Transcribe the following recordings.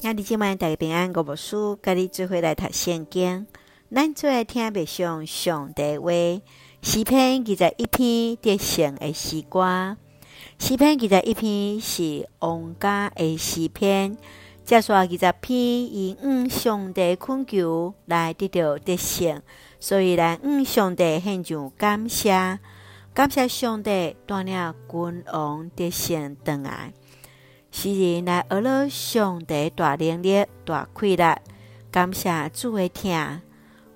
兄弟姐妹，大家平安。我无事，甲你做伙来读圣经。咱做来听别上上帝话。诗篇记载一篇得胜的诗歌。诗篇记载一篇是王家的诗篇。接下记载篇以向上帝恳求来得到得胜，所以咱向上帝献上感谢，感谢上帝带领君王得胜回来。诗人来学了上帝大能力、大快乐，感谢主的疼。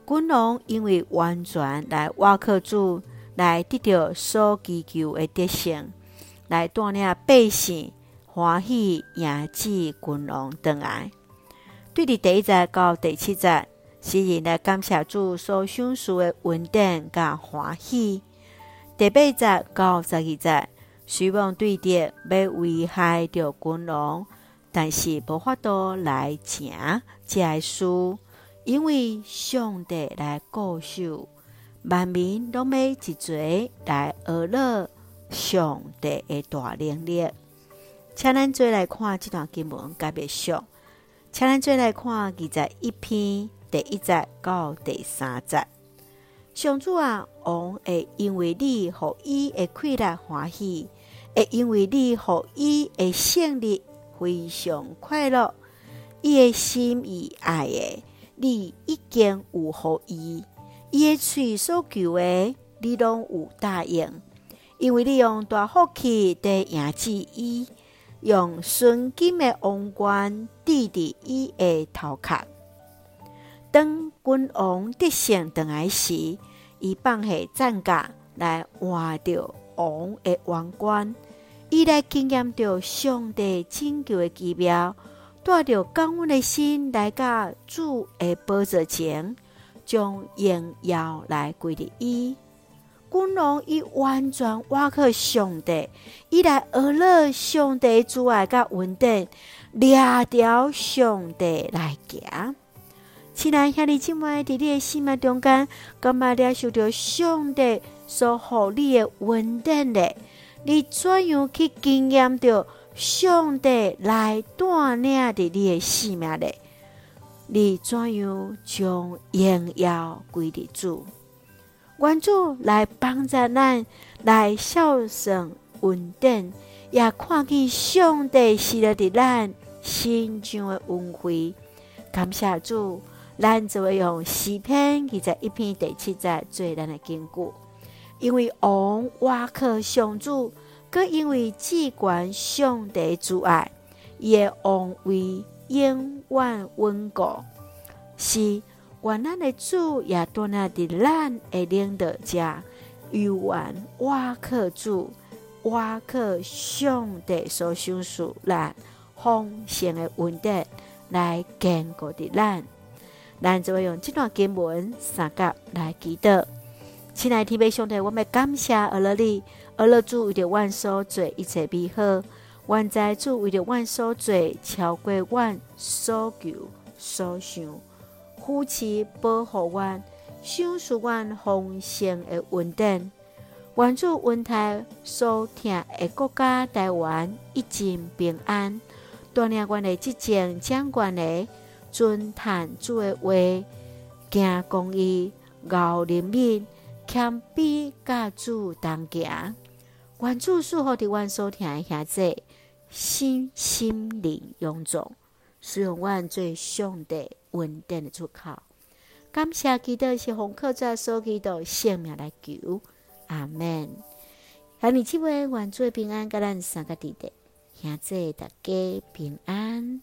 君王因为完全来挖靠主，来得到所祈求的得胜，来带领百姓欢喜迎接君王回来。对伫第一节到第七节，诗人来感谢主所享受的稳定甲欢喜。第八节到十二节。希望对敌要危害着君王，但是无法度来成这个事，因为上帝来固守，万民拢要一齐来学乐上帝的大能力。请咱做来看这段经文，特别上，请咱做来看记载一篇第一节到第三节。上主啊，王会因为你互伊的快乐欢喜。会因为你互伊的胜利非常快乐，伊的心意爱的，你已经有互伊，伊的喙所求的，你拢有答应。因为你用大福气得迎接伊，用纯金的王冠戴伫伊的头壳。当君王得胜回来时，伊放下战甲来换着。王的王冠，伊来经验着上帝拯救的奇妙，带着感恩的心来到主的宝座前，将荣耀来归给伊。君王伊完全倚靠上帝，伊来学乐上帝主爱甲稳定，掠条上帝来行。亲爱兄弟姊妹，伫你的生命中间，敢若领受着上帝所予你的稳定咧？你怎样去经验着上帝来带领伫你的生命咧？你怎样将荣耀归给主？愿主来帮助咱，来孝顺稳定，也看见上帝是了伫咱心中的恩惠。感谢主。咱就会用诗篇记载一篇第七节做咱的根据，因为王瓦克上主，阁因为至关上帝阻碍，伊的王位永远稳固。是愿咱的主也带领伫咱的领导者，永远倚靠主，瓦克上帝所赏赐咱丰盛的稳定来坚固伫咱。咱就会用这段经文三角来祈祷。亲爱的天父上帝，我们感谢阿乐你，阿乐主为着阮所做一切美好，愿在主为着阮所做超过阮所求所想，扶持保护阮，赏赐阮丰盛的稳定，愿主恩待所疼的国家台湾一尽平安，锻炼阮的执政掌权的。尊谈主的话，行公义，熬怜悯，谦卑，甲主同行。愿主赐福伫阮所听的兄姊，身心灵永壮，使用阮最上帝稳定的出口。感谢祈祷是奉靠主所祈祷性命来求，阿门。愿你这位愿主平安，甲咱三个弟弟兄姊大家平安。